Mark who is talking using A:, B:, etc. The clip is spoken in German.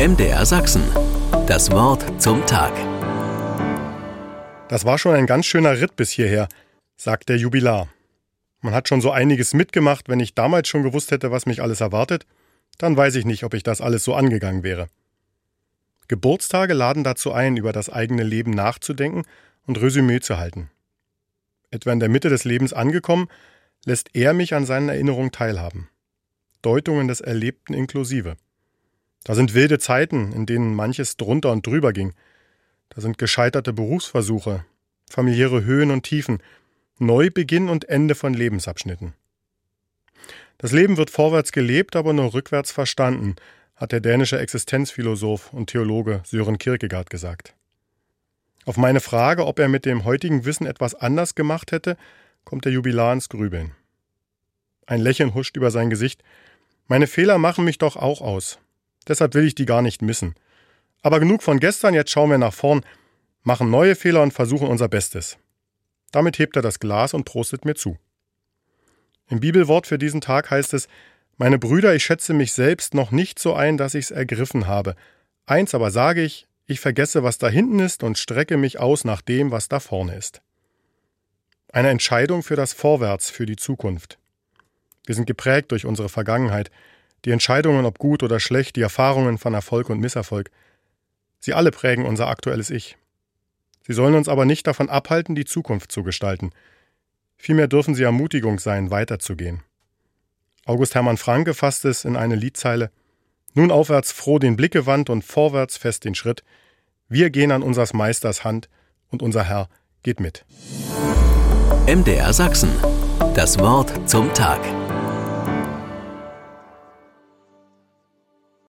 A: MDR Sachsen. Das Wort zum Tag.
B: Das war schon ein ganz schöner Ritt bis hierher, sagt der Jubilar. Man hat schon so einiges mitgemacht, wenn ich damals schon gewusst hätte, was mich alles erwartet, dann weiß ich nicht, ob ich das alles so angegangen wäre. Geburtstage laden dazu ein, über das eigene Leben nachzudenken und Resümee zu halten. Etwa in der Mitte des Lebens angekommen, lässt er mich an seinen Erinnerungen teilhaben. Deutungen des Erlebten inklusive. Da sind wilde Zeiten, in denen manches drunter und drüber ging. Da sind gescheiterte Berufsversuche, familiäre Höhen und Tiefen, Neubeginn und Ende von Lebensabschnitten. Das Leben wird vorwärts gelebt, aber nur rückwärts verstanden, hat der dänische Existenzphilosoph und Theologe Sören Kierkegaard gesagt. Auf meine Frage, ob er mit dem heutigen Wissen etwas anders gemacht hätte, kommt der Jubilar ins Grübeln. Ein Lächeln huscht über sein Gesicht. Meine Fehler machen mich doch auch aus. Deshalb will ich die gar nicht missen. Aber genug von gestern, jetzt schauen wir nach vorn, machen neue Fehler und versuchen unser Bestes. Damit hebt er das Glas und prostet mir zu. Im Bibelwort für diesen Tag heißt es, meine Brüder, ich schätze mich selbst noch nicht so ein, dass ich's ergriffen habe. Eins aber sage ich, ich vergesse, was da hinten ist und strecke mich aus nach dem, was da vorne ist. Eine Entscheidung für das Vorwärts, für die Zukunft. Wir sind geprägt durch unsere Vergangenheit, die Entscheidungen, ob gut oder schlecht, die Erfahrungen von Erfolg und Misserfolg. Sie alle prägen unser aktuelles Ich. Sie sollen uns aber nicht davon abhalten, die Zukunft zu gestalten. Vielmehr dürfen sie Ermutigung sein, weiterzugehen. August Hermann Franke fasst es in eine Liedzeile Nun aufwärts froh den Blick gewandt und vorwärts fest den Schritt. Wir gehen an unseres Meisters Hand und unser Herr geht mit.
A: MDR Sachsen. Das Wort zum Tag.